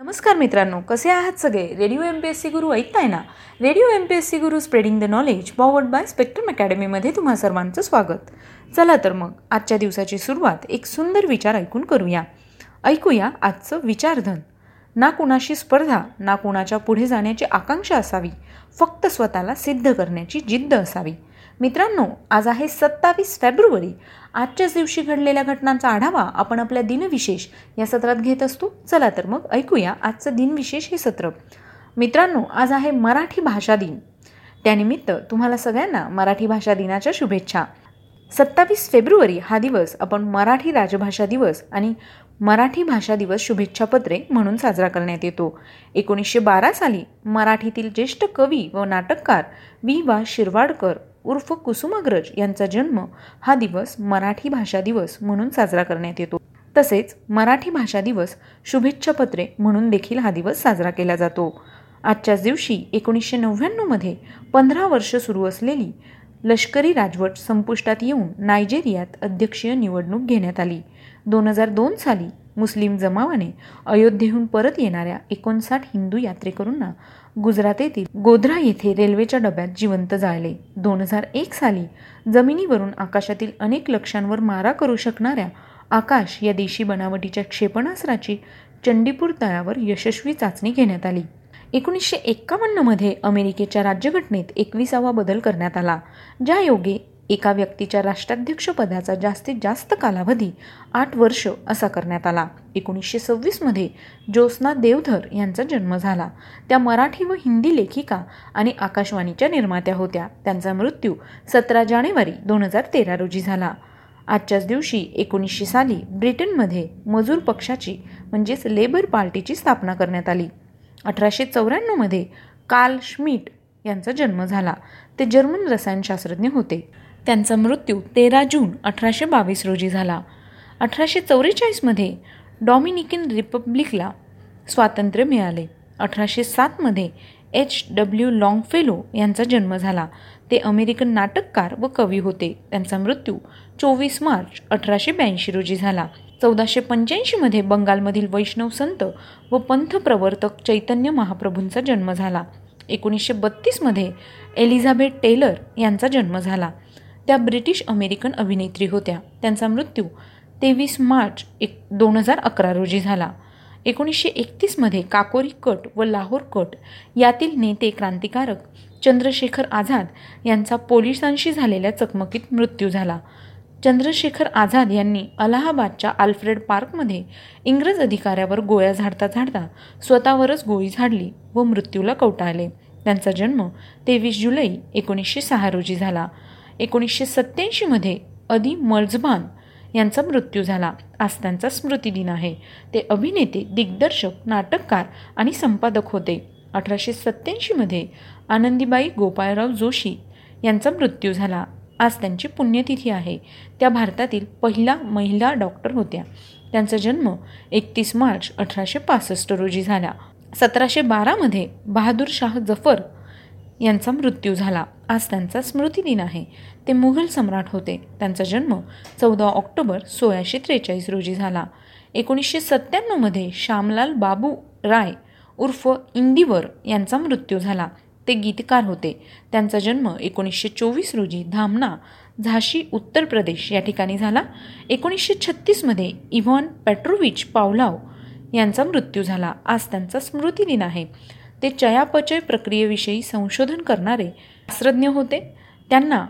नमस्कार मित्रांनो कसे आहात सगळे? Radio M P S C Guru ऐकताय ना? Radio M P S C Guru spreading the knowledge powered by Spectrum अकॅडमीमध्ये तुम्हा सर्वांचं स्वागत. चला तर मग आजच्या दिवसाची सुरुवात एक सुंदर विचार ऐकून करूया. ऐकूया आजचं विचारधन. ना कुणाशी स्पर्धा ना कुणाच्या पुढे जाण्याची आकांक्षा असावी फक्त स्वतःला सिद्ध करण्याची जिद्द असावी. मित्रांनो आज आहे सत्तावीस फेब्रुवारी. आजच्याच दिवशी घडलेल्या घटनांचा आढावा आपण आपल्या दिनविशेष या सत्रात घेत असतो. चला तर मग ऐकूया आजचं दिनविशेष हे सत्र. मित्रांनो आज आहे मराठी भाषा दिन. त्यानिमित्त तुम्हाला सगळ्यांना मराठी भाषा दिनाच्या शुभेच्छा. सत्तावीस फेब्रुवारी हा दिवस आपण मराठी राजभाषा दिवस आणि मराठी भाषा दिवस शुभेच्छापत्रे म्हणून साजरा करण्यात येतो. एकोणीसशे बारा साली मराठीतील ज्येष्ठ कवी व नाटककार वि वा शिरवाडकर उर्फ कुसुमाग्रज यांचा जन्म हा दिवस मराठी भाषा दिवस म्हणून साजरा करण्यात येतो. तसेच मराठी भाषा दिवस शुभेच्छा पत्रे म्हणून देखील हा दिवस साजरा केला जातो. आजच्याच दिवशी एकोणीसशे नव्याण्णवमध्ये पंधरा वर्ष सुरू असलेली लष्करी राजवट संपुष्टात येऊन नायजेरियात अध्यक्षीय निवडणूक घेण्यात आली. दोन हजार दोन साली मुस्लिम जमावाने अयोध्येहून परत येणाऱ्या एकोणसाठ हिंदू यात्रेकरूंना गुजरात येथील गोध्रा येथे रेल्वेच्या डब्यात जिवंत जाळले. दोन हजार एक साली जमिनीवरून आकाशातील अनेक लक्ष्यांवर मारा करू शकणाऱ्या आकाश या देशी बनावटीच्या क्षेपणास्त्राची चंडीपूर तळावर यशस्वी चाचणी घेण्यात आली. एकोणीसशे एक्कावन्नमध्ये अमेरिकेच्या राज्यघटनेत एकविसावा बदल करण्यात आला ज्या योगे एका व्यक्तीच्या राष्ट्राध्यक्षपदाचा जास्तीत जास्त कालावधी आठ वर्ष असा करण्यात आला. एकोणीसशे सव्वीसमध्ये ज्योत्स्ना देवधर यांचा जन्म झाला. त्या मराठी व हिंदी लेखिका आणि आकाशवाणीच्या निर्मात्या होत्या. त्यांचा मृत्यू सतरा जानेवारी दोन हजार तेरा रोजी झाला. आजच्याच दिवशी एकोणीसशे साली ब्रिटनमध्ये मजूर पक्षाची म्हणजेच लेबर पार्टीची स्थापना करण्यात आली. अठराशे चौऱ्याण्णवमध्ये कार्ल श्मिट यांचा जन्म झाला. ते जर्मन रसायनशास्त्रज्ञ होते. त्यांचा मृत्यू तेरा जून अठराशे बावीस रोजी झाला. अठराशे चौवेचाळीसमध्ये डॉमिनिकन रिपब्लिकला स्वातंत्र्य मिळाले. अठराशे सातमध्ये एच डब्ल्यू लॉंगफेलो यांचा जन्म झाला. ते अमेरिकन नाटककार व कवी होते. त्यांचा मृत्यू चोवीस मार्च अठराशे ब्याऐंशी रोजी झाला. चौदाशे पंच्याऐंशीमध्ये बंगालमधील वैष्णव संत व पंथ प्रवर्तक चैतन्य महाप्रभूंचा जन्म झाला. एकोणीसशे बत्तीसमध्ये एलिझाबेथ टेलर यांचा जन्म झाला. त्या ब्रिटिश अमेरिकन अभिनेत्री होत्या. त्यांचा मृत्यू तेवीस मार्च एक दोन हजार अकरा रोजी झाला. एकोणीसशे एकतीसमध्ये काकोरी कट व लाहोर कट यातील नेते क्रांतिकारक चंद्रशेखर आझाद यांचा पोलिसांशी झालेल्या चकमकीत मृत्यू झाला. चंद्रशेखर आझाद यांनी अलाहाबादच्या आल्फ्रेड पार्कमध्ये इंग्रज अधिकाऱ्यावर गोळ्या झाडता झाडता स्वतःवरच गोळी झाडली व मृत्यूला कवटाळले. त्यांचा जन्म तेवीस जुलै एकोणीसशे सहा रोजी झाला. एकोणीसशे सत्त्याऐंशीमध्ये अदी मर्झबान यांचा मृत्यू झाला. आज त्यांचा स्मृतिदिन आहे. ते अभिनेते दिग्दर्शक नाटककार आणि संपादक होते. अठराशे सत्त्याऐंशीमध्ये आनंदीबाई गोपाळराव जोशी यांचा मृत्यू झाला. आज त्यांची पुण्यतिथी आहे. त्या भारतातील पहिला महिला डॉक्टर होत्या. त्यांचा जन्म एकतीस मार्च अठराशे पासष्ट रोजी झाला. सतराशे बारामध्ये बहादूर शाह जफर यांचा मृत्यू झाला. आज त्यांचा स्मृतिदिन आहे. ते मुघल सम्राट होते. त्यांचा जन्म चौदा ऑक्टोबर सोळाशे त्रेचाळीस रोजी झाला. एकोणीसशे सत्त्याण्णवमध्ये श्यामलाल बाबू राय उर्फ इंदिवर यांचा मृत्यू झाला. ते गीतकार होते. त्यांचा जन्म एकोणीसशे चोवीस रोजी धामना झाशी उत्तर प्रदेश या ठिकाणी झाला. एकोणीसशे छत्तीसमध्ये इव्हॉन पेट्रोविच पावलाव यांचा मृत्यू झाला. आज त्यांचा स्मृतिदिन आहे. ते चयापचय प्रक्रियेविषयी संशोधन करणारे शास्त्रज्ञ होते. त्यांना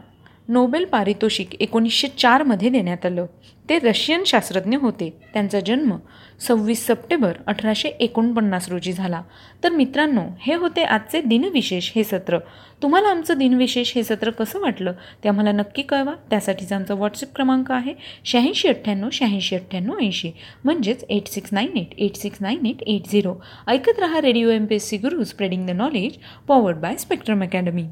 नोबेल पारितोषिक एकोणीसशे चारमध्ये देण्यात आलं. ते रशियन शास्त्रज्ञ होते. त्यांचा जन्म सव्वीस सप्टेंबर अठराशे एकोणपन्नास रोजी झाला. तर मित्रांनो हे होते आजचे दिनविशेष हे सत्र. तुम्हाला आमचं दिनविशेष हे सत्र कसं वाटलं ते आम्हाला नक्की कळवा. त्यासाठीचा आमचा व्हॉट्सअप क्रमांक आहे शहाऐंशी अठ्ठ्याण्णव शहाऐंशी अठ्ठ्याण्णव ऐंशी. म्हणजेच eight six nine eight eight six nine eight eight zero. ऐकत रहा radio M P S C Guru spreading the knowledge powered by Spectrum academy.